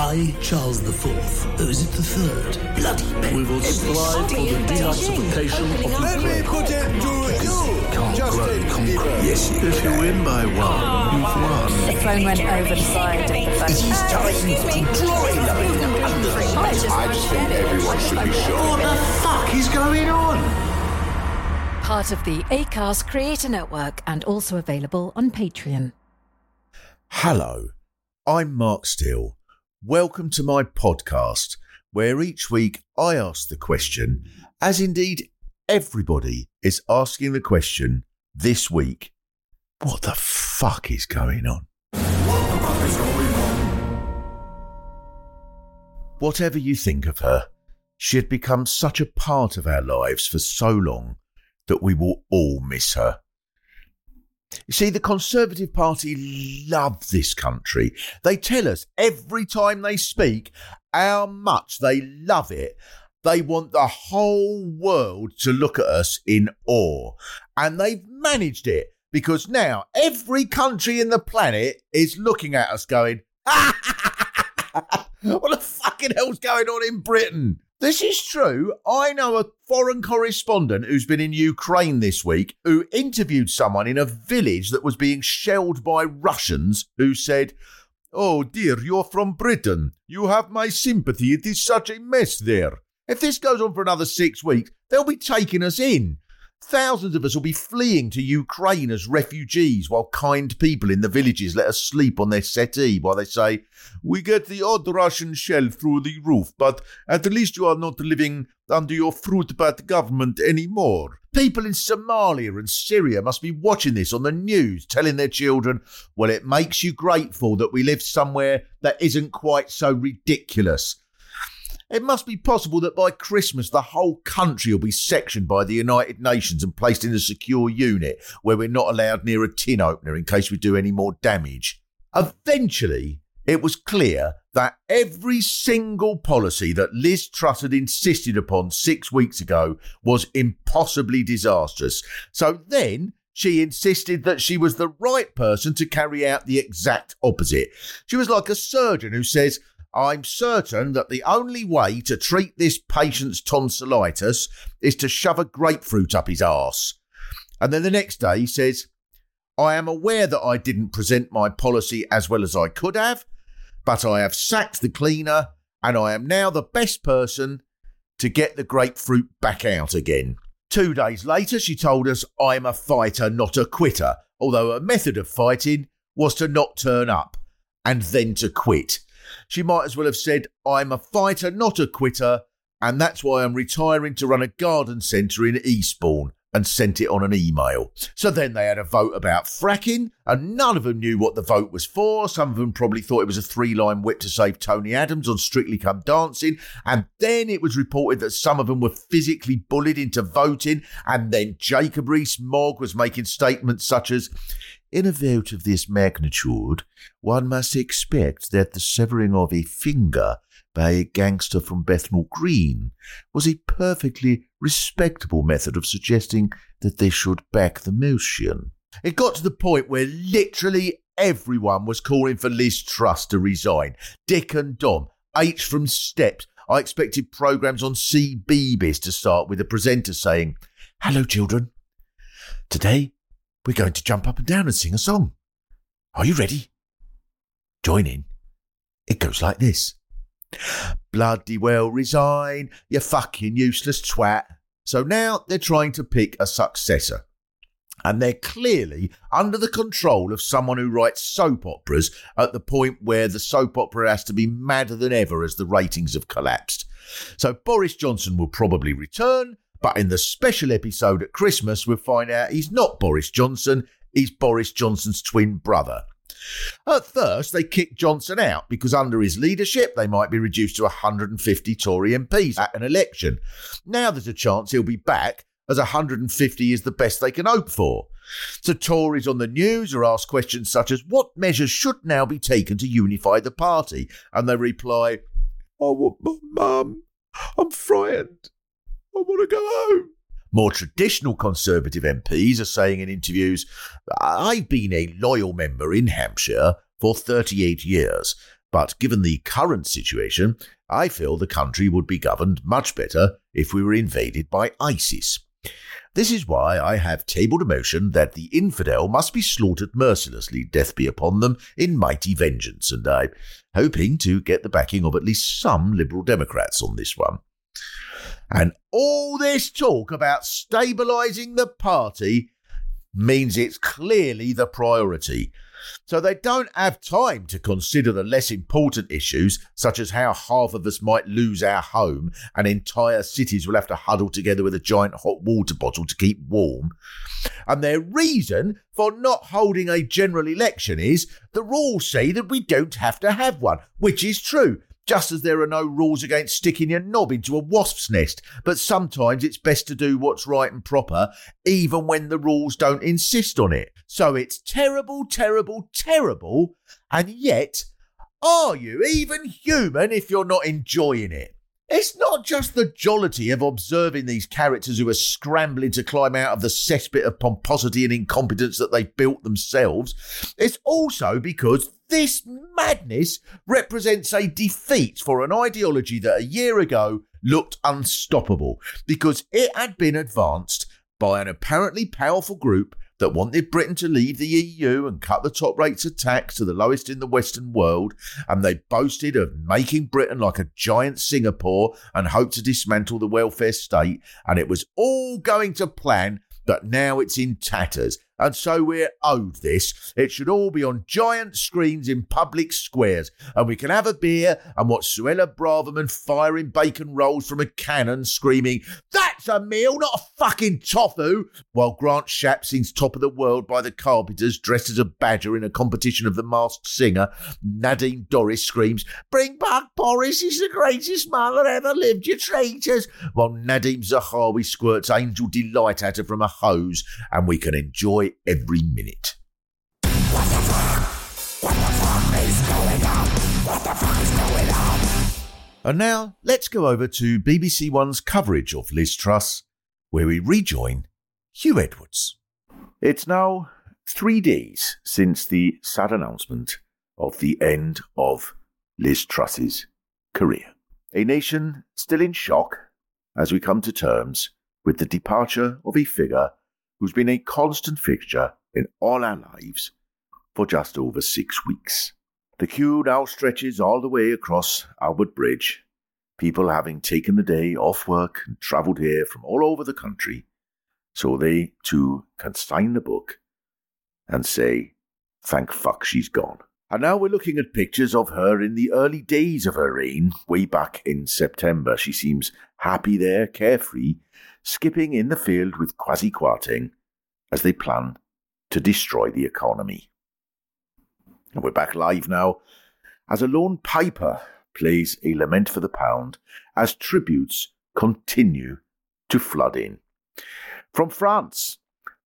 I, Charles IV, oh, is it the third? Bloody pen. We will strive for the denazification of Let me Ukraine. put it to you, Justin Bieber. Yes, you If you win by one, you've won. The phone went over the side of the phone. He's time to dry I just, I just think everyone should be shot. What the fuck is going on? Part of the ACAST Creator Network and also available on Patreon. Hello, I'm Mark Steel. Welcome to my podcast, where each week I ask the question, as indeed everybody is asking the question this week what the fuck is going on? Whatever you think of her, she had become such a part of our lives for so long that we will all miss her. You see, the Conservative Party love this country. They tell us every time they speak how much they love it. They want the whole world to look at us in awe. And they've managed it because now every country in the planet is looking at us going, what the fucking hell's going on in Britain? This is true. I know a foreign correspondent who's been in Ukraine this week who interviewed someone in a village that was being shelled by Russians who said, Oh dear, you're from Britain. You have my sympathy. It is such a mess there. If this goes on for another six weeks, they'll be taking us in. Thousands of us will be fleeing to Ukraine as refugees while kind people in the villages let us sleep on their settee while they say, We get the odd Russian shell through the roof, but at least you are not living under your fruit bat government anymore. People in Somalia and Syria must be watching this on the news, telling their children, Well, it makes you grateful that we live somewhere that isn't quite so ridiculous. It must be possible that by Christmas the whole country will be sectioned by the United Nations and placed in a secure unit where we're not allowed near a tin opener in case we do any more damage. Eventually, it was clear that every single policy that Liz Truss had insisted upon six weeks ago was impossibly disastrous. So then she insisted that she was the right person to carry out the exact opposite. She was like a surgeon who says, I'm certain that the only way to treat this patient's tonsillitis is to shove a grapefruit up his arse. And then the next day he says, I am aware that I didn't present my policy as well as I could have, but I have sacked the cleaner and I am now the best person to get the grapefruit back out again. Two days later, she told us, I'm a fighter, not a quitter, although her method of fighting was to not turn up and then to quit. She might as well have said, I'm a fighter, not a quitter, and that's why I'm retiring to run a garden centre in Eastbourne and sent it on an email. So then they had a vote about fracking, and none of them knew what the vote was for. Some of them probably thought it was a three line whip to save Tony Adams on Strictly Come Dancing. And then it was reported that some of them were physically bullied into voting. And then Jacob Rees Mogg was making statements such as, in a vote of this magnitude, one must expect that the severing of a finger by a gangster from Bethnal Green was a perfectly respectable method of suggesting that they should back the motion. It got to the point where literally everyone was calling for Liz Truss to resign. Dick and Dom, H from Steps. I expected programmes on CBeebies to start with a presenter saying, Hello, children. Today, we're going to jump up and down and sing a song. Are you ready? Join in. It goes like this. Bloody well resign, you fucking useless twat. So now they're trying to pick a successor. And they're clearly under the control of someone who writes soap operas at the point where the soap opera has to be madder than ever as the ratings have collapsed. So Boris Johnson will probably return, but in the special episode at Christmas, we'll find out he's not Boris Johnson, he's Boris Johnson's twin brother. At first, they kicked Johnson out because under his leadership, they might be reduced to 150 Tory MPs at an election. Now there's a chance he'll be back, as 150 is the best they can hope for. So Tories on the news are asked questions such as what measures should now be taken to unify the party? And they reply, oh, I want my mum. I'm frightened. I want to go home. More traditional Conservative MPs are saying in interviews, I've been a loyal member in Hampshire for 38 years. But given the current situation, I feel the country would be governed much better if we were invaded by ISIS. This is why I have tabled a motion that the infidel must be slaughtered mercilessly, death be upon them, in mighty vengeance, and I'm hoping to get the backing of at least some Liberal Democrats on this one. And all this talk about stabilising the party means it's clearly the priority. So they don't have time to consider the less important issues, such as how half of us might lose our home and entire cities will have to huddle together with a giant hot water bottle to keep warm. And their reason for not holding a general election is the rules say that we don't have to have one, which is true just as there are no rules against sticking your knob into a wasp's nest. But sometimes it's best to do what's right and proper, even when the rules don't insist on it. So it's terrible, terrible, terrible, and yet, are you even human if you're not enjoying it? It's not just the jollity of observing these characters who are scrambling to climb out of the cesspit of pomposity and incompetence that they've built themselves. It's also because this madness represents a defeat for an ideology that a year ago looked unstoppable because it had been advanced by an apparently powerful group that wanted Britain to leave the EU and cut the top rates of tax to the lowest in the Western world, and they boasted of making Britain like a giant Singapore and hoped to dismantle the welfare state, and it was all going to plan, but now it's in tatters and so we're owed this. It should all be on giant screens in public squares, and we can have a beer and watch Suella Braverman firing bacon rolls from a cannon, screaming, That's a meal, not a fucking tofu! While Grant Shapps sings Top of the World by the Carpenters, dressed as a badger in a competition of the masked singer. Nadine Dorries screams, Bring back Boris, he's the greatest man that ever lived, you traitors! While Nadhim Zahawi squirts Angel Delight at her from a hose, and we can enjoy every minute. And now let's go over to BBC One's coverage of Liz Truss, where we rejoin Huw Edwards. It's now three days since the sad announcement of the end of Liz Truss's career. A nation still in shock as we come to terms with the departure of a figure who's been a constant fixture in all our lives for just over six weeks. The queue now stretches all the way across Albert Bridge, people having taken the day off work and travelled here from all over the country, so they too can sign the book and say, Thank fuck she's gone. And now we're looking at pictures of her in the early days of her reign, way back in September. She seems happy there, carefree, skipping in the field with Kwasi Kwarteng as they plan to destroy the economy. And we're back live now as a lone piper plays a lament for the pound as tributes continue to flood in. From France,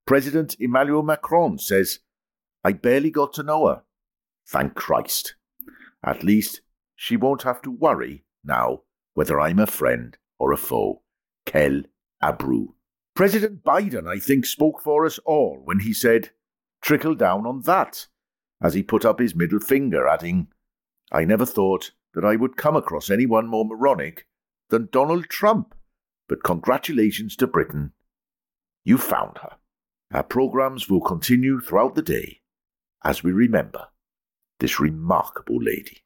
President Emmanuel Macron says, I barely got to know her. Thank Christ. At least she won't have to worry now whether I'm a friend or a foe. Quel Abrou. President Biden, I think, spoke for us all when he said, trickle down on that, as he put up his middle finger, adding, I never thought that I would come across anyone more moronic than Donald Trump, but congratulations to Britain. You found her. Our programs will continue throughout the day as we remember this remarkable lady.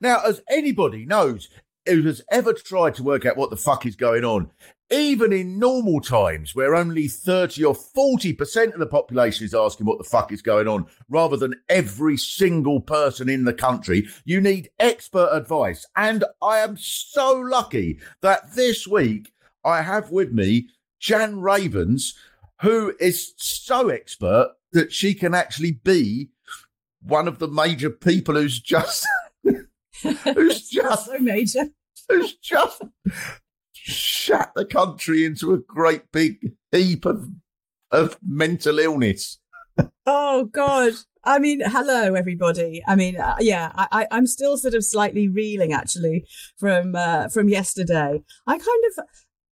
Now, as anybody knows who has ever tried to work out what the fuck is going on, even in normal times where only 30 or 40% of the population is asking what the fuck is going on, rather than every single person in the country, you need expert advice. And I am so lucky that this week I have with me Jan Ravens, who is so expert that she can actually be one of the major people who's just who's just so major. Who's just shat the country into a great big heap of of mental illness. Oh God. I mean, hello everybody. I mean, uh, yeah, I, I, am still sort of slightly reeling actually from uh, from yesterday. I kind of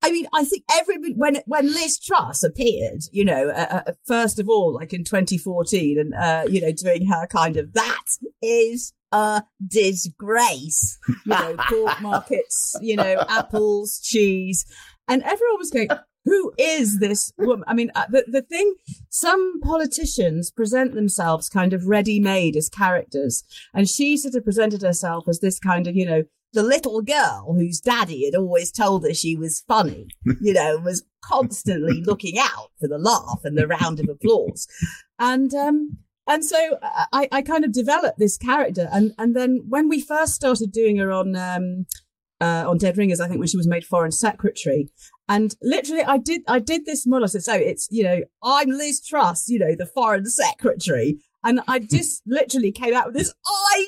I mean, I think everybody when when Liz Truss appeared, you know, uh, uh, first of all, like in 2014, and uh, you know, doing her kind of that is a disgrace. You know, pork markets, you know, apples, cheese, and everyone was going. Who is this woman? I mean, uh, the, the thing, some politicians present themselves kind of ready made as characters. And she sort of presented herself as this kind of, you know, the little girl whose daddy had always told her she was funny, you know, was constantly looking out for the laugh and the round of applause. And, um, and so I, I kind of developed this character. And, and then when we first started doing her on, um, uh, on Dead Ringers, I think when she was made foreign secretary. And literally, I did, I did this model. Said, so it's, you know, I'm Liz Truss, you know, the foreign secretary. And I just literally came out with this, I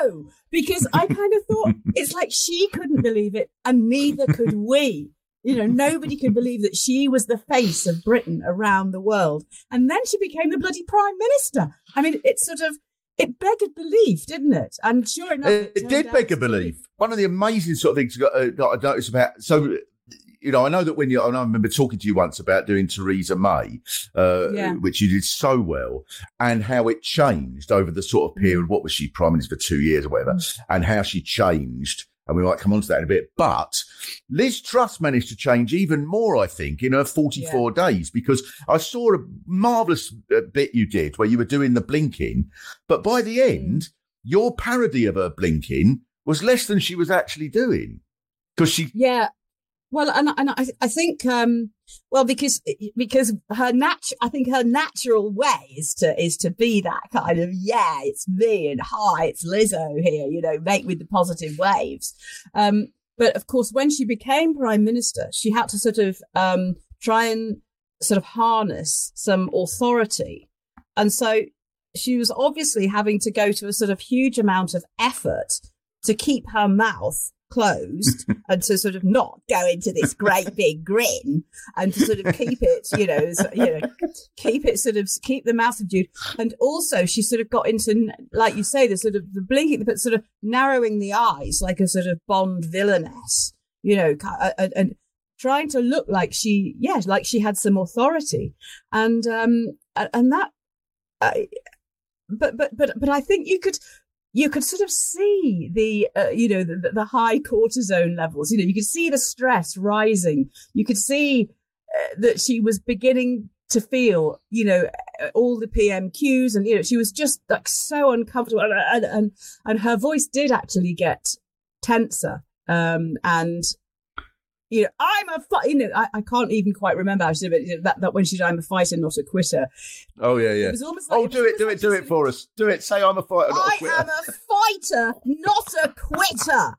know, because I kind of thought it's like she couldn't believe it and neither could we. You know, nobody could believe that she was the face of Britain around the world. And then she became the bloody prime minister. I mean, it's sort of, it begged belief, didn't it? And sure enough, it, it did beg a belief. One of the amazing sort of things that I noticed about so you know, I know that when you, and I remember talking to you once about doing Theresa May, uh, yeah. which you did so well, and how it changed over the sort of period. What was she prime minister for two years or whatever, mm. and how she changed. And we might come on to that in a bit. But Liz Truss managed to change even more, I think, in her 44 yeah. days, because I saw a marvelous uh, bit you did where you were doing the blinking. But by the mm. end, your parody of her blinking was less than she was actually doing. Because she, yeah, well, and and I I think um well because because her nat I think her natural way is to is to be that kind of yeah it's me and hi it's Lizzo here you know make with the positive waves, um but of course when she became prime minister she had to sort of um try and sort of harness some authority, and so she was obviously having to go to a sort of huge amount of effort to keep her mouth closed and to sort of not go into this great big grin and to sort of keep it, you know, you know, keep it sort of keep the mouth subdued. And also, she sort of got into, like you say, the sort of the blinking, but sort of narrowing the eyes like a sort of Bond villainess, you know, and, and trying to look like she, yeah, like she had some authority, and um, and that. I, but but but but I think you could you could sort of see the, uh, you know, the, the, high cortisone levels. You know, you could see the stress rising. You could see uh, that she was beginning to feel, you know, uh, all the PMQs, and you know, she was just like so uncomfortable, and and and, and her voice did actually get tenser. Um, and you know, I'm a fight. You know, I, I can't even quite remember how she said it. That, that when she said, "I'm a fighter, not a quitter." Oh yeah, yeah. It was almost like oh, do it, do it, do it for us. Do it. Say, "I'm a fighter, not I a quitter." I am a fighter, not a quitter.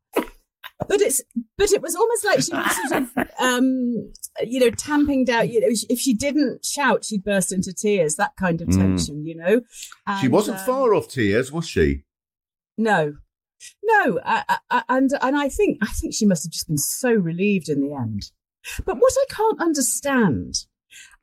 but it's but it was almost like she was sort of um you know tamping down you know if she didn't shout she'd burst into tears that kind of hmm. tension mm. you know and, she wasn't um, far off tears was she no no, I, I, and and I think I think she must have just been so relieved in the end. But what I can't understand,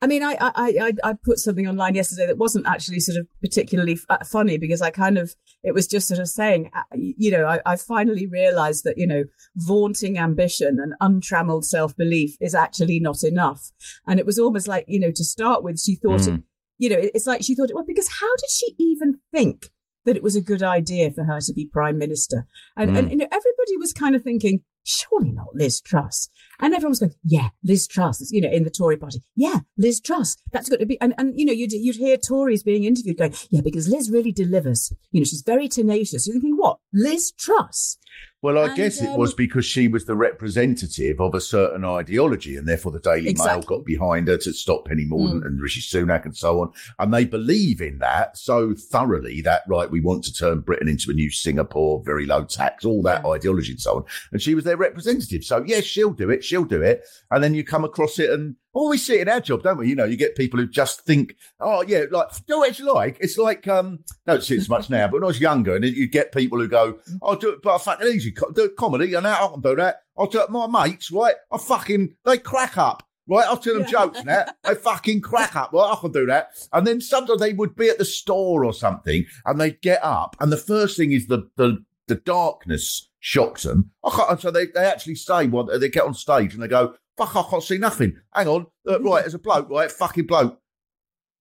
I mean, I I I, I put something online yesterday that wasn't actually sort of particularly f- uh, funny because I kind of it was just sort of saying, uh, you know, I, I finally realised that you know vaunting ambition and untrammeled self belief is actually not enough, and it was almost like you know to start with she thought. Mm. It, you know, it's like she thought, well, because how did she even think that it was a good idea for her to be prime minister. And, mm. and you know, everybody was kind of thinking, surely not Liz Truss. And everyone was going, yeah, Liz Truss, you know, in the Tory party. Yeah, Liz Truss. That's got to be. And, and you know, you'd, you'd hear Tories being interviewed going, yeah, because Liz really delivers. You know, she's very tenacious. You're thinking, what? Liz Truss? Well, I and, guess it um, was because she was the representative of a certain ideology, and therefore the Daily exactly. Mail got behind her to stop Penny Mordaunt mm. and Rishi Sunak and so on. And they believe in that so thoroughly that, right, we want to turn Britain into a new Singapore, very low tax, all that yeah. ideology and so on. And she was their representative. So, yes, she'll do it, she'll do it. And then you come across it and well, we see it in our job, don't we? You know, you get people who just think, oh, yeah, like, do what it's like. It's like, um, don't see it so much now, but when I was younger, and you get people who go, I'll do it, but I fucking easy, do comedy, and now I can do that. I'll do it, my mates, right? I fucking, they crack up. Right, I'll tell them jokes now. They fucking crack up. Well, I can do that. And then sometimes they would be at the store or something, and they'd get up, and the first thing is the the the darkness shocks them. And so they, they actually say, well, they get on stage and they go, fuck, I can't see nothing. Hang on, uh, right, there's a bloke, right, fucking bloke.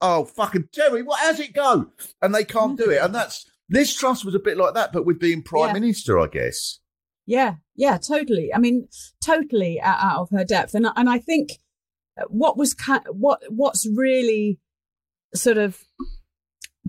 Oh, fucking Terry, what? How's it go? And they can't do it, and that's Liz Truss was a bit like that, but with being prime Yeah. minister, I guess. Yeah, yeah, totally. I mean, totally out, out of her depth, and I- and I think what was what what's really sort of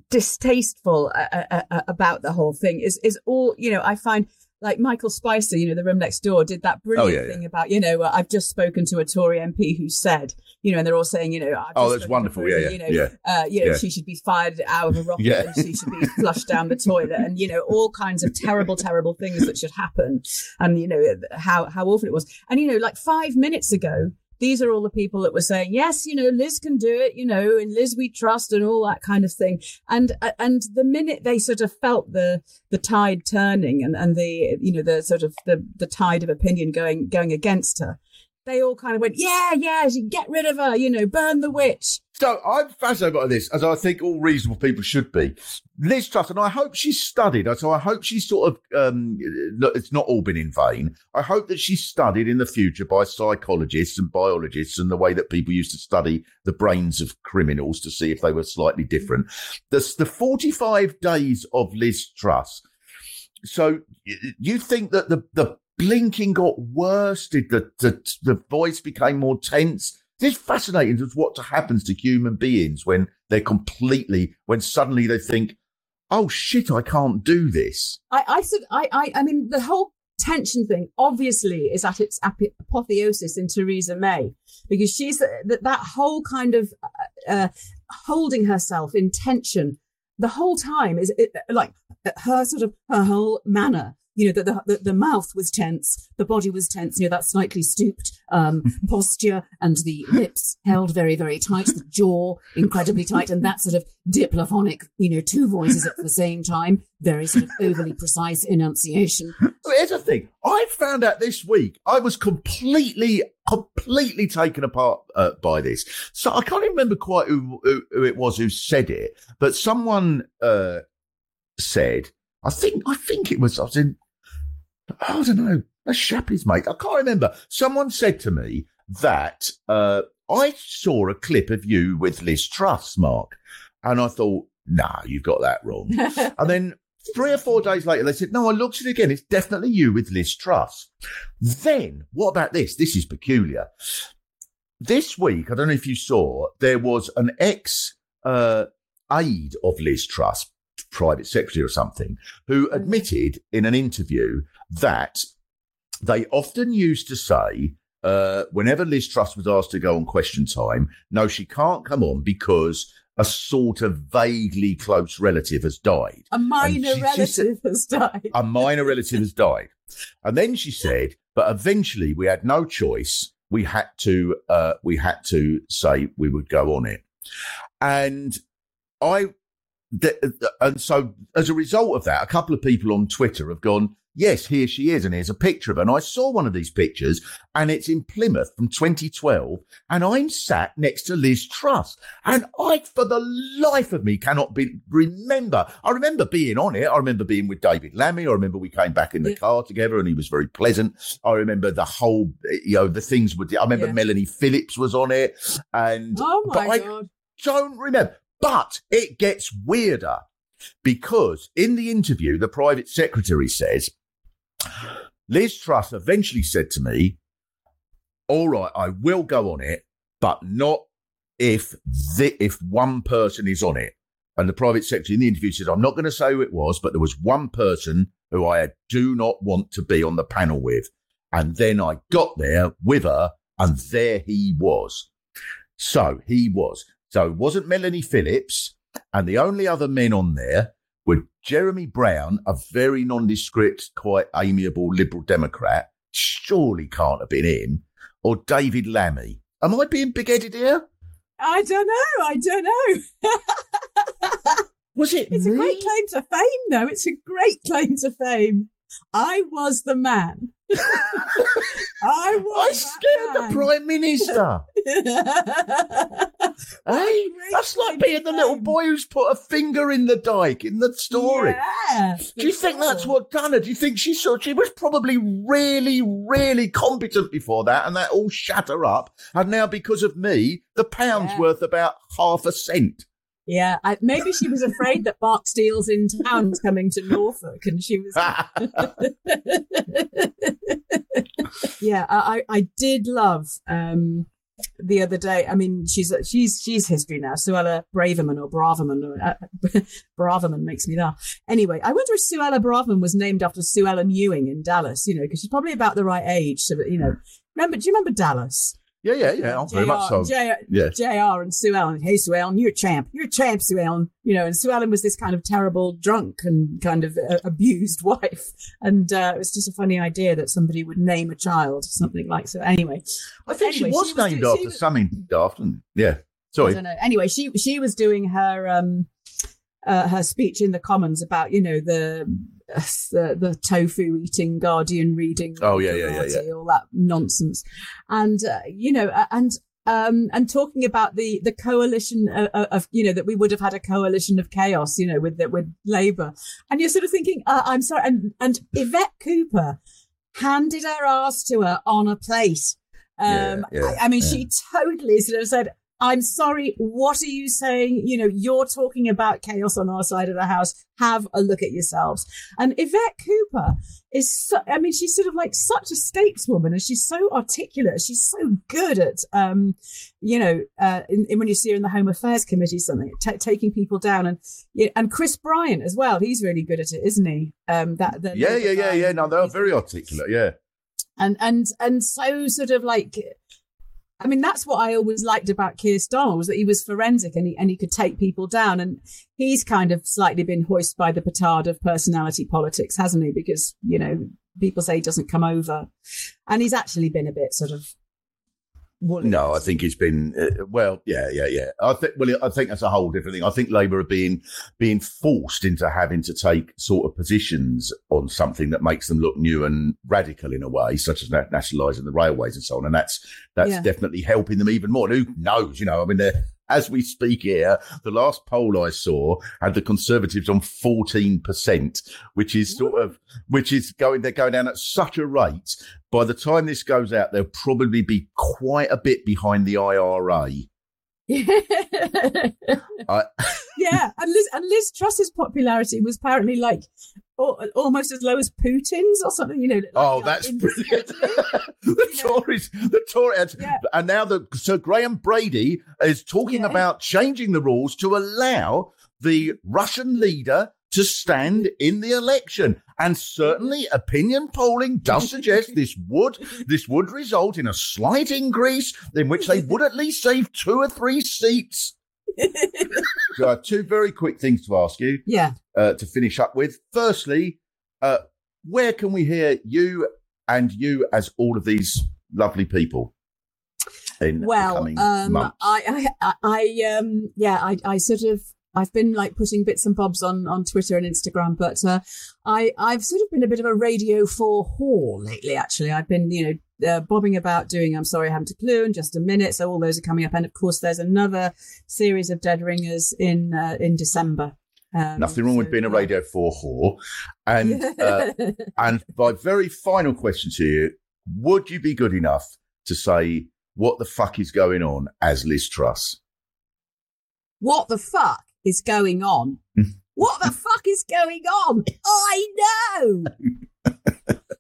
distasteful uh, uh, uh, about the whole thing is is all you know. I find like Michael Spicer, you know, the room next door, did that brilliant Oh, yeah, yeah. thing about you know uh, I've just spoken to a Tory MP who said you know, and they're all saying you know I've Oh, that's wonderful. Yeah, yeah, you know, yeah. uh, you know, Yeah. she should be fired out of a rocket Yeah. and she should be flushed down the toilet and, you know, all kinds of terrible, terrible things that should happen. And, you know, how, how awful it was. And, you know, like five minutes ago, these are all the people that were saying, yes, you know, Liz can do it, you know, and Liz we trust and all that kind of thing. And, uh, and the minute they sort of felt the, the tide turning and, and the, you know, the sort of the, the tide of opinion going, going against her, they all kind of went, yeah, yeah, get rid of her, you know, burn the witch. So I'm fascinated by this, as I think all reasonable people should be. Liz Truss, and I hope she's studied. So I hope she's sort of, um, it's not all been in vain. I hope that she's studied in the future by psychologists and biologists and the way that people used to study the brains of criminals to see if they were slightly different. The, the 45 days of Liz Truss. So you think that the, the blinking got worse? Did the, the, the voice became more tense? It's fascinating as what happens to human beings when they're completely, when suddenly they think, oh shit, I can't do this. I, I said, I, I, I mean, the whole tension thing obviously is at its apo- apotheosis in Theresa May because she's that that whole kind of uh, uh, holding herself in tension the whole time is uh, like her sort of her whole manner. You know, the, the the the mouth was tense, the body was tense. You know, that slightly stooped um, posture, and the lips held very, very tight, the jaw incredibly tight, and that sort of diplophonic, you know, two voices at the same time, very sort of overly precise enunciation. Here's the thing. I found out this week I was completely, completely taken apart uh, by this. So I can't even remember quite who, who, who it was who said it, but someone uh, said, I think, I think it was, I was in, I don't know, a Shappy's mate. I can't remember. Someone said to me that uh, I saw a clip of you with Liz Truss, Mark, and I thought, nah, you've got that wrong. And then three or four days later, they said, No, I looked at it again. It's definitely you with Liz Truss. Then, what about this? This is peculiar. This week, I don't know if you saw, there was an ex uh, aide of Liz Truss, private secretary or something, who admitted in an interview that they often used to say, uh, whenever Liz Truss was asked to go on question time, no, she can't come on because a sort of vaguely close relative has died. A minor she- she relative said- has died. A minor relative has died. And then she said, but eventually we had no choice. We had to, uh, we had to say we would go on it. And I, th- and so as a result of that, a couple of people on Twitter have gone, yes, here she is. And here's a picture of her. And I saw one of these pictures and it's in Plymouth from 2012. And I'm sat next to Liz Truss. And I, for the life of me, cannot be, remember. I remember being on it. I remember being with David Lammy. I remember we came back in the Yeah. car together and he was very pleasant. I remember the whole, you know, the things with, I remember Yeah. Melanie Phillips was on it. And, oh but I, god! don't remember. But it gets weirder because in the interview, the private secretary says, Liz Truss eventually said to me, All right, I will go on it, but not if the, if one person is on it. And the private secretary in the interview says, I'm not going to say who it was, but there was one person who I do not want to be on the panel with. And then I got there with her, and there he was. So he was. So it wasn't Melanie Phillips, and the only other men on there were Jeremy Browne, a very nondescript, quite amiable Liberal Democrat. Surely can't have been him, or David Lammy. Am I being big-headed here? I don't know. I don't know. Was it It's a great claim to fame, though. It's a great claim to fame. I was the man I I want scared the Prime Minister. Hey, that's like being the little boy who's put a finger in the dike in the story. Do you think that's what done her? Do you think she saw she was probably really, really competent before that, and that all shut her up? And now, because of me, the pound's Yeah. worth about half a cent. Yeah, I, maybe she was afraid that Bark Steel's in town coming to Norfolk, and she was. yeah, I, I did love um, the other day. I mean, she's she's she's history now. Suella Braverman or Braverman. Or, uh, Braverman makes me laugh. Anyway, I wonder if Suella Braverman was named after Suella Ewing in Dallas. You know, because she's probably about the right age. So you know, remember? Do you remember Dallas? Yeah, yeah, yeah. Oh, very much so. JR, Yeah. JR and Sue Ellen. Hey, Sue Ellen, you're a champ. You're a champ, Sue Ellen. You know, and Sue Ellen was this kind of terrible drunk and kind of uh, abused wife. And uh, it was just a funny idea that somebody would name a child something like so. Anyway, I think Anyway, she was she was named do- after was- something daft. Yeah. I Sorry. don't know. Anyway, she she was doing her um uh, her speech in the Commons about you know the uh, the, the tofu eating Guardian reading. Oh, yeah, yeah, yeah, Party, all that nonsense, and uh, you know uh, and. Um, and talking about the the coalition of, of you know that we would have had a coalition of chaos you know with the, with Labour and you're sort of thinking uh, I'm sorry and and Yvette Cooper handed her ass to her on a plate um, Yeah, yeah, I, I mean, yeah. she totally sort of said, I'm sorry, what are you saying? You know, you're talking about chaos on our side of the house. Have a look at yourselves. And Yvette Cooper is, so, I mean, she's sort of like such a stateswoman and she's so articulate. She's so good at, um, you know, uh, in, in when you see her in the Home Affairs Committee, something, ta taking people down. And and Chris Bryant as well. He's really good at it, isn't he? Um, that, the Yeah, yeah, yeah, yeah. No, they're very articulate. Yeah. and and and so sort of like I mean, that's what I always liked about Keir Starmer was that he was forensic and he and he could take people down. And he's kind of slightly been hoisted by the petard of personality politics, hasn't he? Because you know people say he doesn't come over, and he's actually been a bit sort of. No, I think it's been uh, well. Yeah, yeah, yeah. I think well, I think that's a whole different thing. I think Labour are being being forced into having to take sort of positions on something that makes them look new and radical in a way, such as nationalising the railways and so on. And that's that's Yeah. definitely helping them even more. And who knows? You know, I mean, they're. As we speak here, the last poll I saw had the Conservatives on fourteen percent, which is sort of, which is going, they're going down at such a rate. By the time this goes out, they'll probably be quite a bit behind the IRA. I, yeah, and Liz, and Liz Truss's popularity was apparently like al- almost as low as Putin's or something. You know. like, oh, like that's brilliant. the Tories, the Tories, Yeah. and now the Sir Graham Brady is talking Yeah. about changing the rules to allow the Russian leader to stand in the election. And certainly opinion polling does suggest this would this would result in a slight increase in which they would at least save two or three seats. So I have two very quick things to ask you yeah. uh, to finish up with. Firstly, uh, where can we hear you and you as all of these lovely people in Well, um, months? I, I, I, um, yeah, I, I sort of, I've been like putting bits and bobs on on Twitter and Instagram, but uh, I, I've sort of been a bit of a Radio Four whore lately. Actually, I've been, you know, uh, bobbing about doing. I'm sorry, I haven't a clue. In just a minute, so all those are coming up, and of course, there's another series of Dead Ringers in uh, in December. Um, Nothing wrong with being a. Radio 4 whore. And, uh, and my very final question to you would you be good enough to say what the fuck is going on as Liz Truss? what the fuck is going on? what the fuck is going on? I know.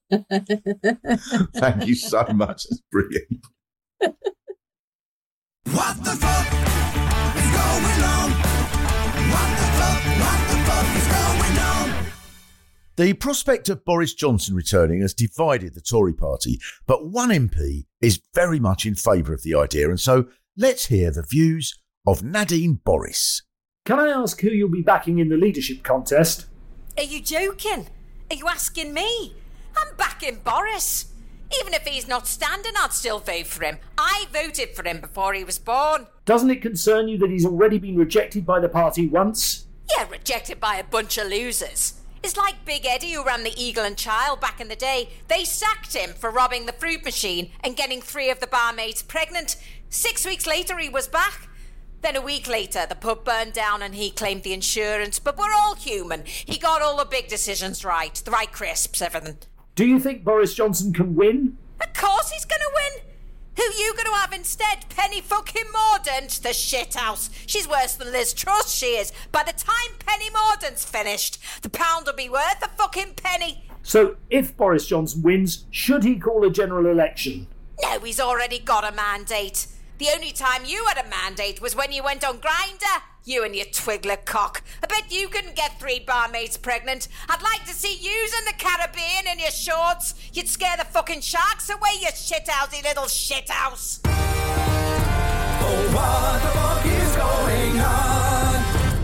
Thank you so much. It's brilliant. What the fuck is going on? What the fuck, what the fuck is going on? The prospect of Boris Johnson returning has divided the Tory party, but one MP is very much in favour of the idea, and so let's hear the views of Nadine Boris. Can I ask who you'll be backing in the leadership contest? Are you joking? Are you asking me? I'm backing Boris. Even if he's not standing, I'd still vote for him. I voted for him before he was born. Doesn't it concern you that he's already been rejected by the party once? Yeah, rejected by a bunch of losers. It's like Big Eddie who ran the Eagle and Child back in the day. They sacked him for robbing the fruit machine and getting three of the barmaids pregnant. Six weeks later, he was back. Then a week later, the pub burned down and he claimed the insurance. But we're all human. He got all the big decisions right, the right crisps, everything. Do you think Boris Johnson can win? Of course he's gonna win. Who you gonna have instead? Penny fucking Mordaunt, the shithouse. She's worse than Liz Truss, she is. By the time Penny Mordaunt's finished, the pound will be worth a fucking penny. So, if Boris Johnson wins, should he call a general election? No, he's already got a mandate. The only time you had a mandate was when you went on Grindr. You and your twiggler cock. I bet you couldn't get three barmaids pregnant. I'd like to see yous in the Caribbean in your shorts. You'd scare the fucking sharks away, you shithousey little shithouse. Oh, what the fuck is going on?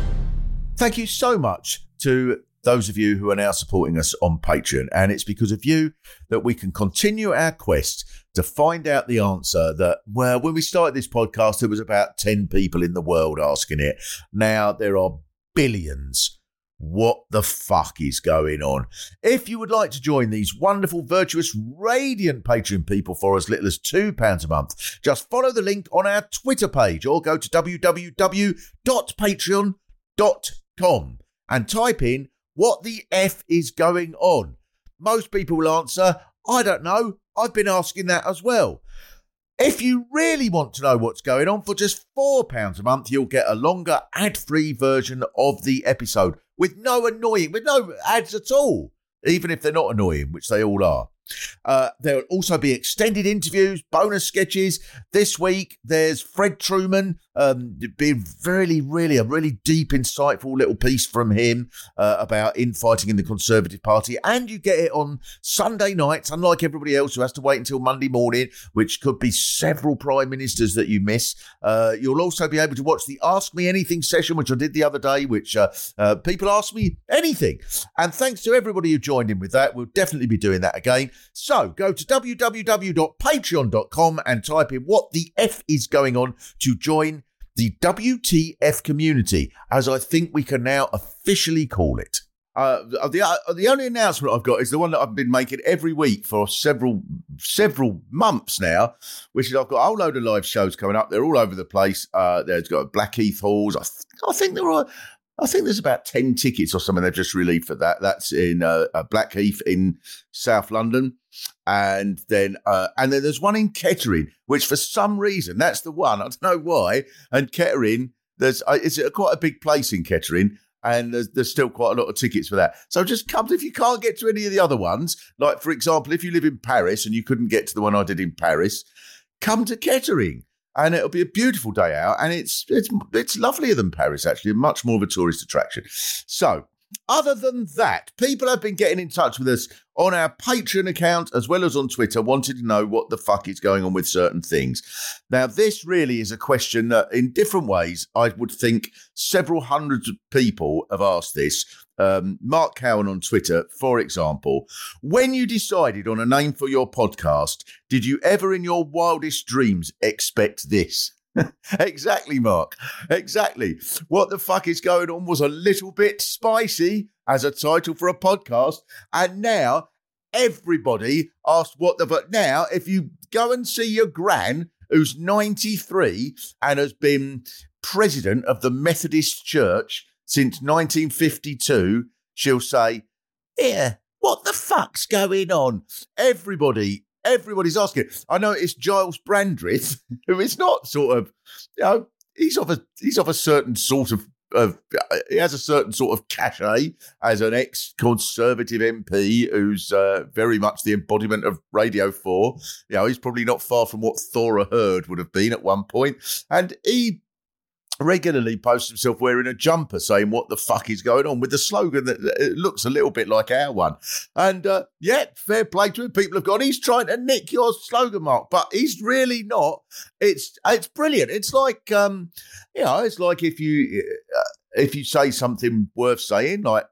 Thank you so much to those of you who are now supporting us on Patreon. And it's because of you that we can continue our quest to find out the answer that, well, when we started this podcast, there was about 10 people in the world asking it. Now there are billions. What the fuck is going on? If you would like to join these wonderful, virtuous, radiant Patreon people for as little as £2 a month, just follow the link on our Twitter page or go to www.patreon.com and type in what the F is going on. Most people will answer, I don't know. I've been asking that as well. If you really want to know what's going on, for just £4 a month, you'll get a longer ad free version of the episode with no annoying, with no ads at all, even if they're not annoying, which they all are. Uh, there will also be extended interviews, bonus sketches. This week, there's Fred Trueman, um, being really, really a really deep, insightful little piece from him uh, about infighting in the Conservative Party. And you get it on Sunday nights, unlike everybody else who has to wait until Monday morning, which could be several prime ministers that you miss. Uh, you'll also be able to watch the Ask Me Anything session, which I did the other day, which uh, uh, people ask me anything. And thanks to everybody who joined in with that. We'll definitely be doing that again. So go to www.patreon.com and type in what the F is going on to join the WTF community, as I think we can now officially call it. Uh, the uh, the only announcement I've got is the one that I've been making every week for several several months now, which is I've got a whole load of live shows coming up. They're all over the place. Uh, there's got Blackheath Halls. I, th- I think there are. I think there's about ten tickets or something they've just relieved for that. That's in uh, uh, Blackheath in South London, and then uh, and then there's one in Kettering, which for some reason that's the one. I don't know why. And Kettering, there's uh, it's quite a big place in Kettering, and there's, there's still quite a lot of tickets for that. So just come if you can't get to any of the other ones. Like for example, if you live in Paris and you couldn't get to the one I did in Paris, come to Kettering. And it'll be a beautiful day out, and it's it's it's lovelier than Paris actually, much more of a tourist attraction. So, other than that, people have been getting in touch with us on our Patreon account as well as on Twitter, wanting to know what the fuck is going on with certain things. Now, this really is a question that, in different ways, I would think several hundreds of people have asked this. Um, Mark Cowan on Twitter, for example, when you decided on a name for your podcast, did you ever in your wildest dreams expect this? exactly, Mark. Exactly. What the fuck is going on was a little bit spicy as a title for a podcast. And now everybody asked what the fuck. Now, if you go and see your gran, who's 93 and has been president of the Methodist Church since 1952, she'll say, Yeah, what the fuck's going on? Everybody everybody's asking. I know it's Giles Brandreth, who is not sort of, you know, he's of a he's of a certain sort of. Of, he has a certain sort of cachet as an ex-conservative MP who's uh, very much the embodiment of Radio Four. You know, he's probably not far from what Thora Hird would have been at one point, and he regularly posts himself wearing a jumper saying what the fuck is going on? with the slogan that looks a little bit like our one. And uh, yeah fair play to him. People have gone he's trying to nick your slogan mark but he's really not. It's it's brilliant. It's like um you know it's like if you uh, if you say something worth saying like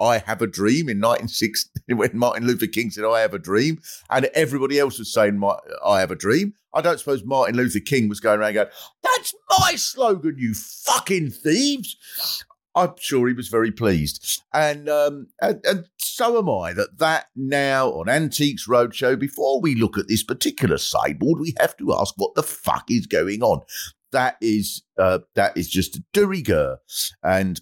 I have a dream in 1960 when Martin Luther King said, I have a dream. And everybody else was saying, I have a dream. I don't suppose Martin Luther King was going around going, That's my slogan, you fucking thieves. I'm sure he was very pleased. And, um, and, and so am I that that now on Antiques Roadshow, before we look at this particular sideboard, we have to ask what the fuck is going on. That is, uh, that is just de rigueur. And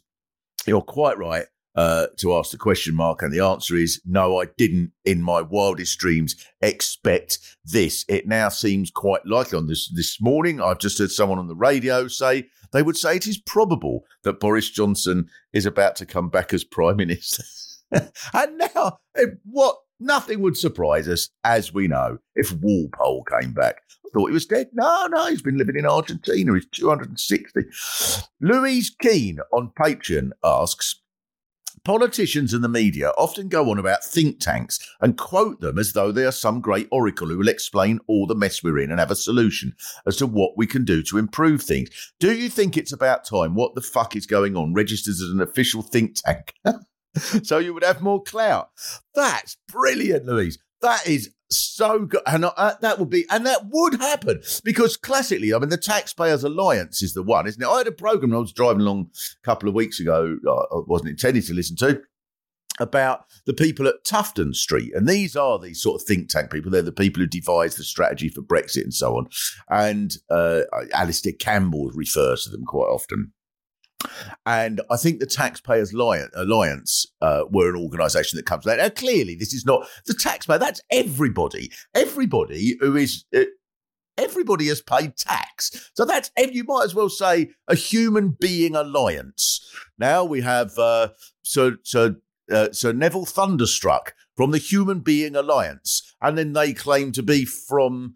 you're quite right uh, to ask the question mark, and the answer is no. I didn't, in my wildest dreams, expect this. It now seems quite likely. On this this morning, I've just heard someone on the radio say they would say it is probable that Boris Johnson is about to come back as prime minister. and now, what? Nothing would surprise us, as we know, if Walpole came back. I thought he was dead. No, no, he's been living in Argentina. He's 260. Louise Keane on Patreon asks, Politicians and the media often go on about think tanks and quote them as though they are some great oracle who will explain all the mess we're in and have a solution as to what we can do to improve things. Do you think it's about time what the fuck is going on registers as an official think tank? so you would have more clout. That's brilliant, Louise. That is so good, and uh, that would be, and that would happen because classically, I mean, the Taxpayers Alliance is the one, isn't it? I had a program I was driving along a couple of weeks ago. I wasn't intending to listen to about the people at Tufton Street. And these are the sort of think tank people. They're the people who devised the strategy for Brexit and so on. And uh, Alastair Campbell refers to them quite often. And I think the Taxpayers Alliance uh, were an organisation that comes out. Now, clearly, this is not the taxpayer. That's everybody. Everybody who is. Uh, everybody has paid tax. So that's, you might as well say, a human being alliance. Now we have uh, Sir, Sir, uh, Sir Neville Thunderstruck from the Human Being Alliance. And then they claim to be from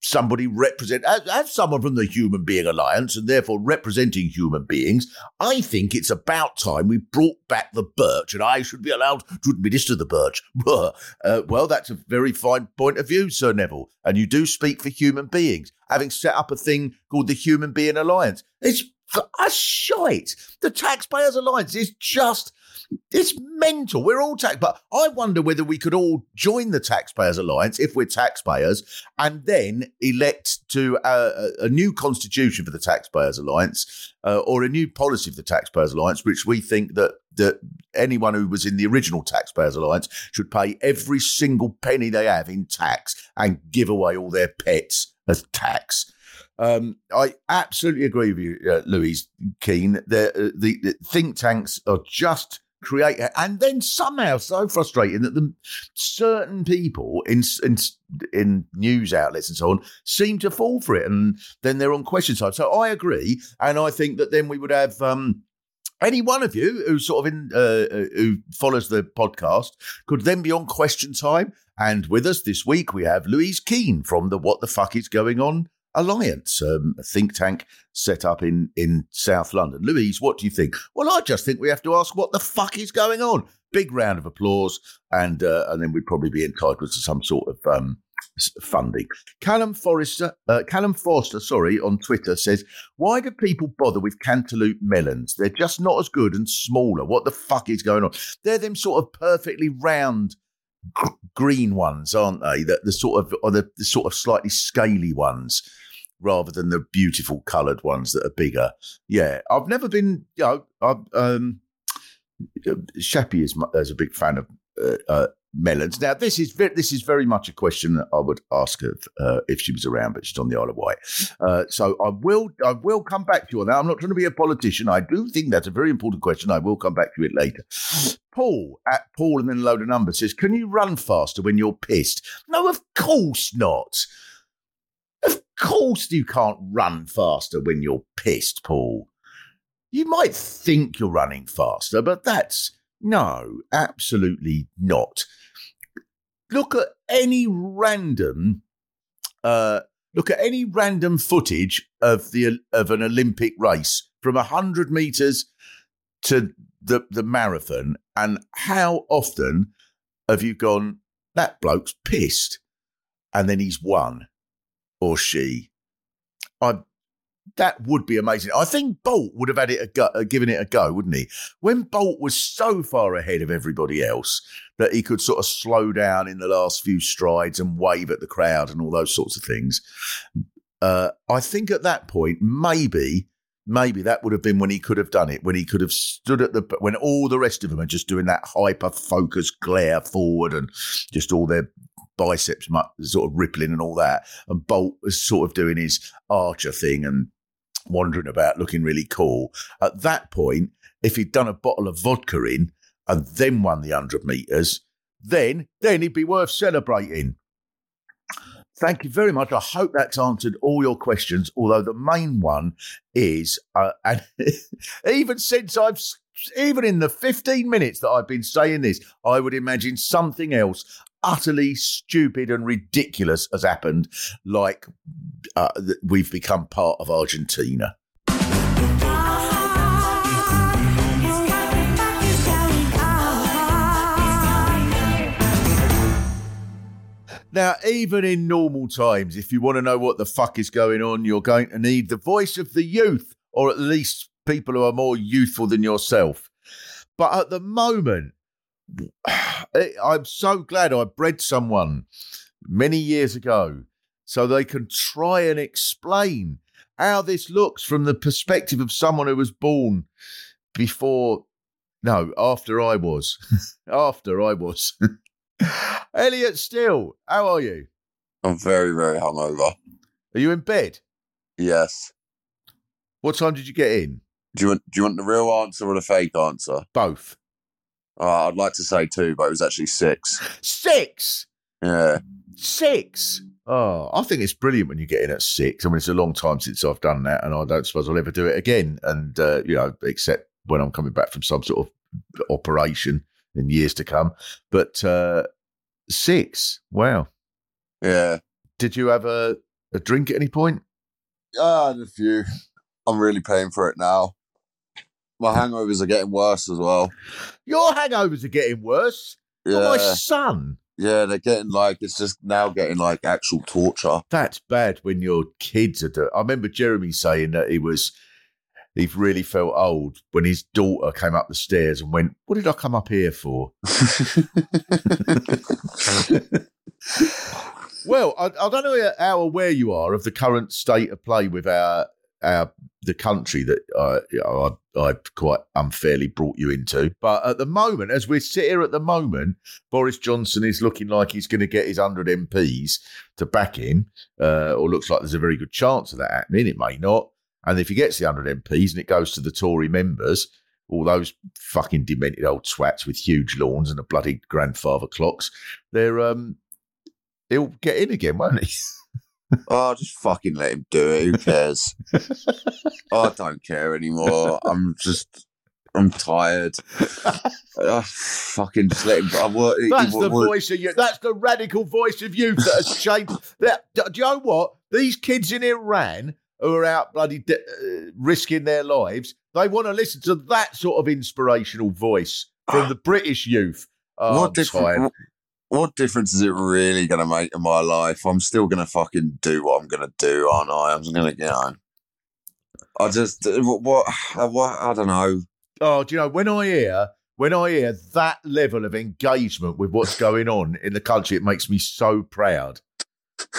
somebody represent as, as someone from the Human Being Alliance and therefore representing human beings, I think it's about time we brought back the birch and I should be allowed to administer the birch. uh, well, that's a very fine point of view, Sir Neville, and you do speak for human beings, having set up a thing called the Human Being Alliance. It's a shite. The Taxpayers Alliance is just it's mental. We're all tax, but I wonder whether we could all join the Taxpayers Alliance if we're taxpayers, and then elect to uh, a, a new constitution for the Taxpayers Alliance uh, or a new policy for the Taxpayers Alliance, which we think that that anyone who was in the original Taxpayers Alliance should pay every single penny they have in tax and give away all their pets as tax. Um, I absolutely agree with you, uh, Louise Keane. The, uh, the, the think tanks are just create. And then somehow so frustrating that the certain people in, in in news outlets and so on seem to fall for it, and then they're on question time. So I agree, and I think that then we would have. Um, any one of you who sort of in uh, uh who follows the podcast could then be on question time. And with us this week, we have Louise Keane from the What the Fuck is Going On Alliance, um, a think tank set up in, in South London. Louise, what do you think? Well, I just think we have to ask what the fuck is going on. Big round of applause, and uh, and then we'd probably be entitled to some sort of um, funding. Callum Forrester, uh, Callum Forster, sorry, on Twitter says, "Why do people bother with cantaloupe melons? They're just not as good and smaller. What the fuck is going on? They're them sort of perfectly round." Green ones, aren't they? That the sort of or the, the sort of slightly scaly ones rather than the beautiful coloured ones that are bigger. Yeah, I've never been. You know, I've, um, Shappy is, is a big fan of uh, uh, melons. Now, this is very, this is very much a question that I would ask her uh, if she was around, but she's on the Isle of Wight. Uh, so I will I will come back to you on that. I'm not trying to be a politician. I do think that's a very important question. I will come back to it later. Paul at Paul and then a load of numbers says, "Can you run faster when you're pissed?" No, of course not. Of course you can't run faster when you're pissed, Paul. You might think you're running faster, but that's no, absolutely not. Look at any random uh, look at any random footage of the of an Olympic race from hundred meters to the the marathon, and how often have you gone? That bloke's pissed, and then he's won or she. I that would be amazing. I think Bolt would have had it a go, uh, given it a go, wouldn't he? When Bolt was so far ahead of everybody else that he could sort of slow down in the last few strides and wave at the crowd and all those sorts of things. Uh, I think at that point, maybe, maybe that would have been when he could have done it, when he could have stood at the, when all the rest of them are just doing that hyper focus glare forward and just all their biceps sort of rippling and all that. And Bolt was sort of doing his archer thing and wandering about looking really cool. At that point, if he'd done a bottle of vodka in and then won the 100 metres, then, then he'd be worth celebrating. Thank you very much. I hope that's answered all your questions. Although the main one is, uh, and even since I've, even in the 15 minutes that I've been saying this, I would imagine something else utterly stupid and ridiculous has happened, like uh, we've become part of Argentina. Now, even in normal times, if you want to know what the fuck is going on, you're going to need the voice of the youth, or at least people who are more youthful than yourself. But at the moment, I'm so glad I bred someone many years ago so they can try and explain how this looks from the perspective of someone who was born before, no, after I was. after I was. Elliot Steel, how are you? I'm very, very hungover. Are you in bed? Yes. What time did you get in? Do you want do you want the real answer or the fake answer? Both. Uh, I'd like to say two, but it was actually six. Six. Yeah. Six. Oh, I think it's brilliant when you get in at six. I mean, it's a long time since I've done that, and I don't suppose I'll ever do it again. And uh, you know, except when I'm coming back from some sort of operation in years to come. But uh, six. Wow. Yeah. Did you have a, a drink at any point? I had a few. I'm really paying for it now. My hangovers are getting worse as well. Your hangovers are getting worse. Yeah. Oh, my son. Yeah, they're getting like it's just now getting like actual torture. That's bad when your kids are. Do- I remember Jeremy saying that he was. He really felt old when his daughter came up the stairs and went, "What did I come up here for?" well, I, I don't know how aware you are of the current state of play with our our the country that uh, you know, I, I quite unfairly brought you into. But at the moment, as we sit here at the moment, Boris Johnson is looking like he's going to get his 100 MPs to back him, uh, or looks like there's a very good chance of that happening. It may not. And if he gets the 100 MPs and it goes to the Tory members, all those fucking demented old twats with huge lawns and the bloody grandfather clocks, they're um, he'll get in again, won't he? oh, just fucking let him do it. Who cares? I don't care anymore. I'm just, I'm tired. Uh, fucking just let him. I, what, That's what- the what- voice of you. That's the radical voice of youth that has changed. That, do you know what? These kids in Iran who are out bloody de- uh, risking their lives, they want to listen to that sort of inspirational voice from the British youth. Oh, what, tired. what, difference is it really going to make in my life? I'm still going to fucking do what I'm going to do, aren't I? I'm going to, you know. I just, uh, what, what, what, I don't know. Oh, do you know when I hear when I hear that level of engagement with what's going on in the country, it makes me so proud.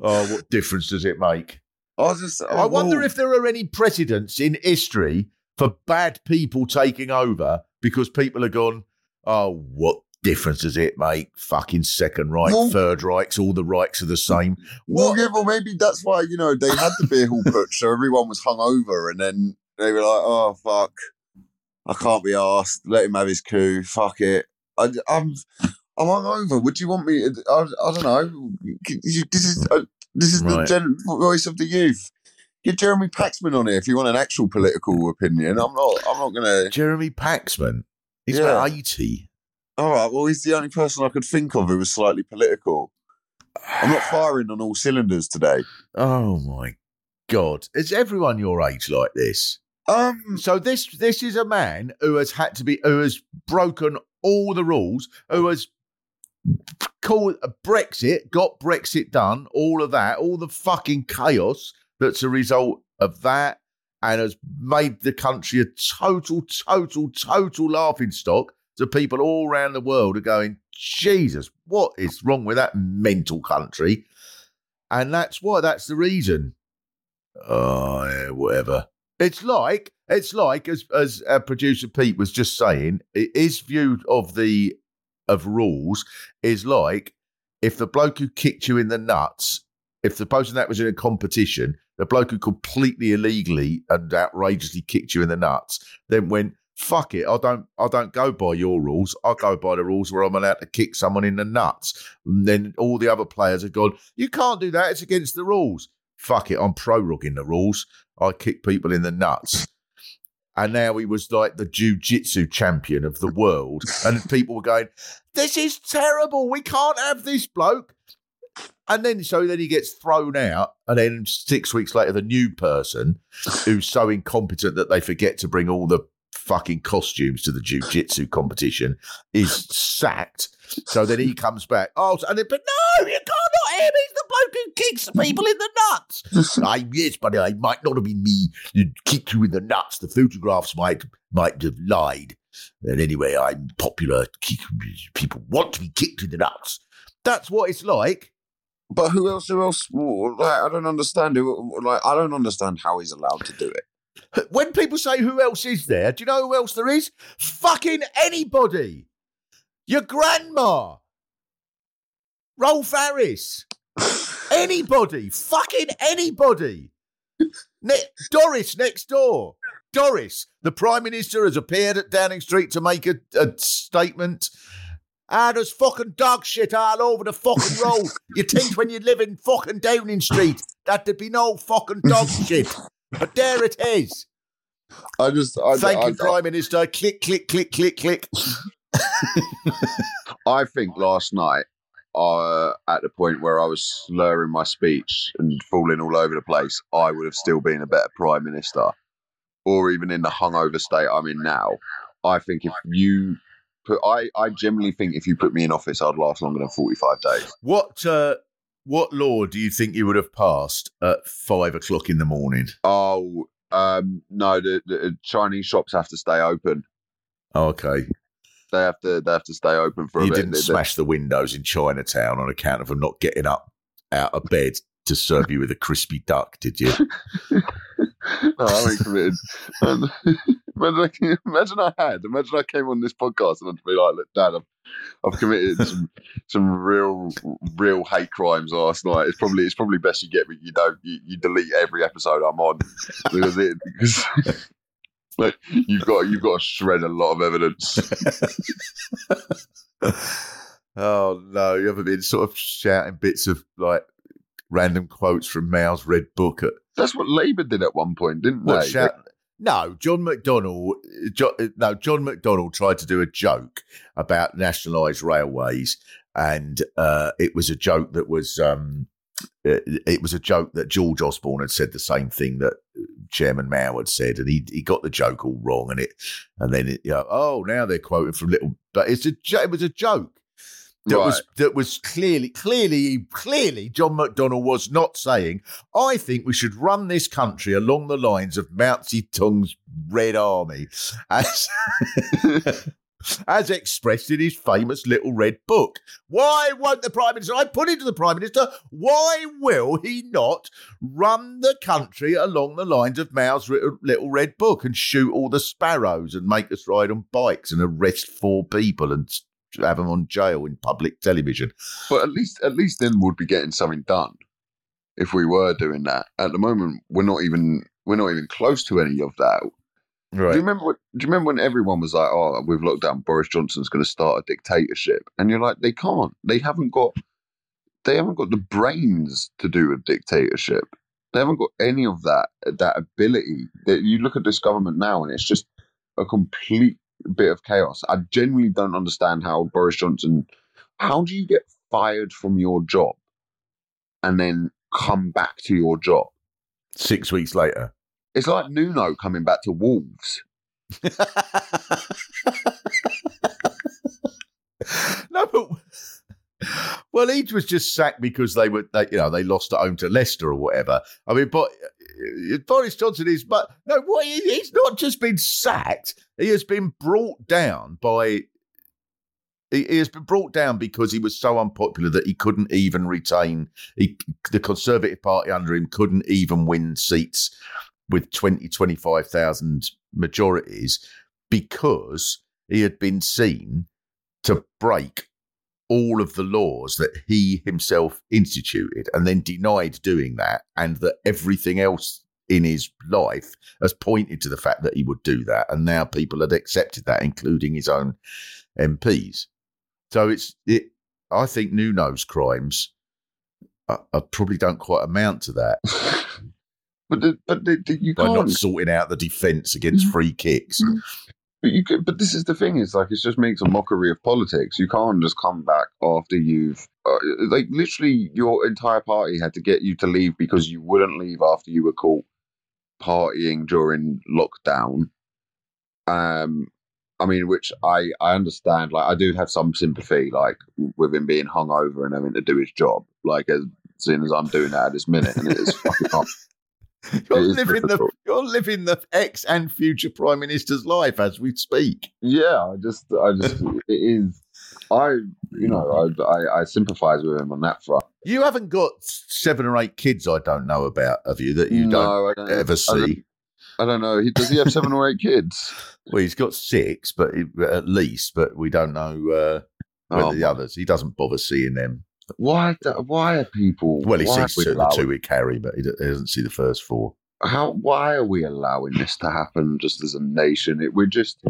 oh, what difference does it make? I just, I wonder if there are any precedents in history for bad people taking over because people have gone, oh, what difference does it make? Fucking second Reich, Well- third Reichs, all the Reichs are the same. Well, What? yeah, well, maybe that's why you know they had the beer hall putsch, so everyone was hungover, and then they were like, "Oh fuck, I can't be asked. Let him have his coup. Fuck it. I, I'm, I'm hungover. Would you want me? I, I don't know. This is uh, this is the gen- voice of the youth. Get Jeremy Paxman on here if you want an actual political opinion. I'm not. I'm not gonna. Jeremy Paxman. He's Yeah. about 80. All right. Well, he's the only person I could think of who was slightly political. I'm not firing on all cylinders today. Oh my God. Is everyone your age like this? Um, So this this is a man who has had to be who has broken all the rules, who has called a Brexit, got Brexit done, all of that, all the fucking chaos that's a result of that, and has made the country a total, total, total laughing stock to people all around the world are going, Jesus, what is wrong with that mental country? And that's why that's the reason. Oh, yeah, whatever. It's like it's like as as our producer Pete was just saying, his view of the of rules is like if the bloke who kicked you in the nuts, if the person that was in a competition, the bloke who completely illegally and outrageously kicked you in the nuts, then went fuck it, I don't I don't go by your rules. I go by the rules where I'm allowed to kick someone in the nuts. And then all the other players have gone, you can't do that. It's against the rules. Fuck it, I'm proroguing the rules. I kick people in the nuts. And now he was like the jiu-jitsu champion of the world. And people were going, This is terrible. We can't have this bloke. And then so then he gets thrown out, and then six weeks later, the new person who's so incompetent that they forget to bring all the fucking costumes to the jiu-jitsu competition is sacked. So then he comes back. Oh, and then, but no, you can't not him. He's who kicks people in the nuts. I, yes, but it might not have been me who kicked you in the nuts. The photographs might might have lied. And anyway, I'm popular. People want to be kicked in the nuts. That's what it's like. But who else? Who else? Like, I don't understand. Who, like, I don't understand how he's allowed to do it. When people say who else is there, do you know who else there is? Fucking anybody. Your grandma. Rolf Harris. anybody. Fucking anybody. Ne- Doris next door. Doris, the Prime Minister has appeared at Downing Street to make a, a statement. Ah, there's fucking dog shit all over the fucking road. you think when you live in fucking Downing Street that there'd be no fucking dog shit. But there it is. I just, I, Thank I, you, Prime Minister. Click, click, click, click, click. I think last night, uh, at the point where I was slurring my speech and falling all over the place, I would have still been a better prime minister, or even in the hungover state I'm in now. I think if you put, I, I generally think if you put me in office, I'd last longer than 45 days. What uh, what law do you think you would have passed at five o'clock in the morning? Oh, um, no, the, the Chinese shops have to stay open. Oh, okay. They have to, they have to stay open for a You bit. didn't They- they- smash the windows in Chinatown on account of them not getting up out of bed to serve you with a crispy duck, did you? no, I ain't committed. And imagine, I, imagine I had. Imagine I came on this podcast and I'd be like, "Look, Dad, I've, I've committed some, some real, real hate crimes last night. It's probably, it's probably best you get me. You don't, you, you delete every episode I'm on because it, because like you've got, you've got to shred a lot of evidence. oh no, you haven't been sort of shouting bits of like random quotes from Mao's red book at That's what Labour did at one point, didn't What, they? shout- no, John McDonnell. Jo, no, John McDonnell tried to do a joke about nationalised railways, and uh, it was a joke that was. Um, it, it was a joke that George Osborne had said the same thing that Chairman Mao had said, and he he got the joke all wrong, and it and then it, you know, oh now they're quoting from little, but it's a it was a joke that was that was clearly clearly clearly John McDonnell was not saying I think we should run this country along the lines of Mao Zedong's Red Army. As as expressed in his famous little red book. Why won't the Prime Minister I put it to the Prime Minister, why will he not run the country along the lines of Mao's little red book and shoot all the sparrows and make us ride on bikes and arrest four people and have them on jail in public television. But at least, at least then we'd be getting something done if we were doing that. At the moment, we're not even, we're not even close to any of that. Right. Do you remember? What, do you remember when everyone was like, "Oh, we've locked down. Boris Johnson's going to start a dictatorship," and you're like, "They can't. They haven't got. They haven't got the brains to do a dictatorship. They haven't got any of that that ability. That you look at this government now, and it's just a complete bit of chaos. I genuinely don't understand how Boris Johnson. How do you get fired from your job and then come back to your job? Six weeks later. It's like Nuno coming back to Wolves. no, but well, he was just sacked because they were, they, you know, they lost at home to Leicester or whatever. I mean, but uh, Boris Johnson is, but no, what he's not just been sacked; he has been brought down by. He, he has been brought down because he was so unpopular that he couldn't even retain. He, the Conservative Party under him couldn't even win seats with 20, 25,000 majorities because he had been seen to break all of the laws that he himself instituted and then denied doing that, and that everything else in his life has pointed to the fact that he would do that. And now people had accepted that, including his own MPs. So it's, it, I think Nuno's crimes uh, uh, probably don't quite amount to that But the, but the, the, you by not can't. sorting out the defence against free kicks. But you could, but this is the thing is like it just makes a mockery of politics. You can't just come back after you've uh, like literally your entire party had to get you to leave because you wouldn't leave after you were caught partying during lockdown. Um, I mean, which I I understand. Like I do have some sympathy, like with him being hungover and having to do his job. Like as soon as I'm doing that at this minute, and it is fucking hard. You're living the you're living the ex and future prime minister's life as we speak. Yeah, I just, I just, it is. I, you know, I, I, I sympathise with him on that front. You haven't got seven or eight kids I don't know about, have you? That you No, don't don't- ever I don't- see. I don't know. He does he have seven or eight kids? Well, he's got six, but he, at least, but we don't know uh, whether Oh, the others. He doesn't bother seeing them. Why? do- Why are people? Well, he sees we the two with Carrie, but he he doesn't see the first four. How? Why are we allowing this to happen? Just as a nation, it, we're just.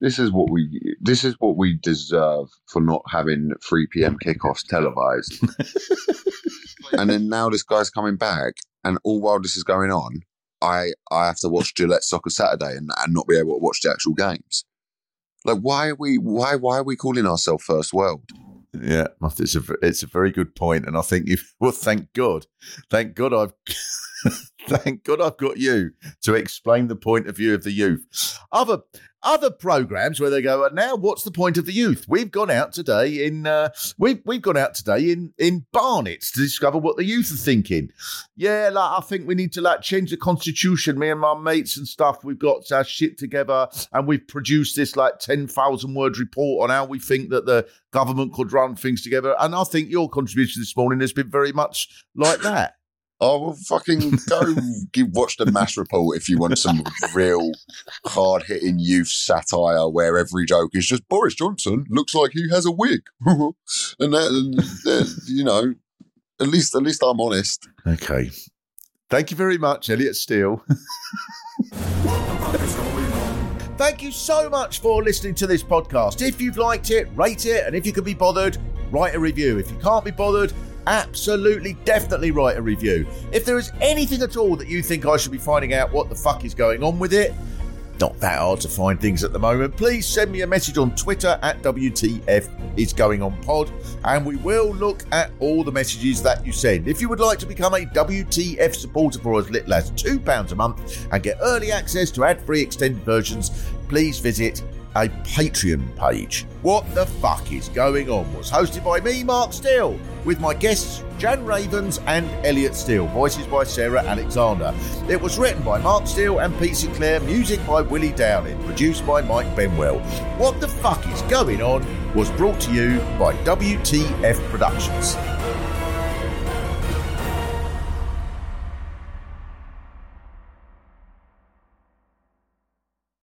This is what we. This is what we deserve for not having three p.m. kickoffs televised. and then now this guy's coming back, and all while this is going on, I I have to watch Gillette Soccer Saturday and, and not be able to watch the actual games. Like, why are we? Why why are we calling ourselves first world? Yeah, it's a it's a very good point, and I think if well, thank God, thank God I've thank God I've got you to explain the point of view of the youth. Other other programs where they go, now what's the point of the youth? We've gone out today in uh, we've we've gone out today in in Barnet to discover what the youth are thinking. Yeah, like I think we need to like change the constitution. Me and my mates and stuff, we've got our shit together, and we've produced this like ten thousand word report on how we think that the government could run things together. And I think your contribution this morning has been very much like that. Oh, well, fucking go give, watch the Mash Report if you want some real hard hitting youth satire where every joke is just Boris Johnson looks like he has a wig, and that, and that, you know, at least at least I'm honest. Okay. Thank you very much, Elliot Steel. Thank you so much for listening to this podcast. If you've liked it, rate it, and if you can be bothered, write a review. If you can't be bothered, absolutely, definitely write a review. If there is anything at all that you think I should be finding out what the fuck is going on with it, not that hard to find things at the moment. Please send me a message on Twitter at WTF is going on pod, and we will look at all the messages that you send. If you would like to become a WTF supporter for as little as £2 a month and get early access to ad free extended versions, please visit a Patreon page. What the fuck is going on was hosted by me, Mark Steel, with my guests Jan Ravens and Elliot Steel, voices by Sarah Alexander. It was written by Mark Steel and Pete Sinclair, music by Willie Downing, produced by Mike Benwell. What the fuck is going on was brought to you by WTF Productions.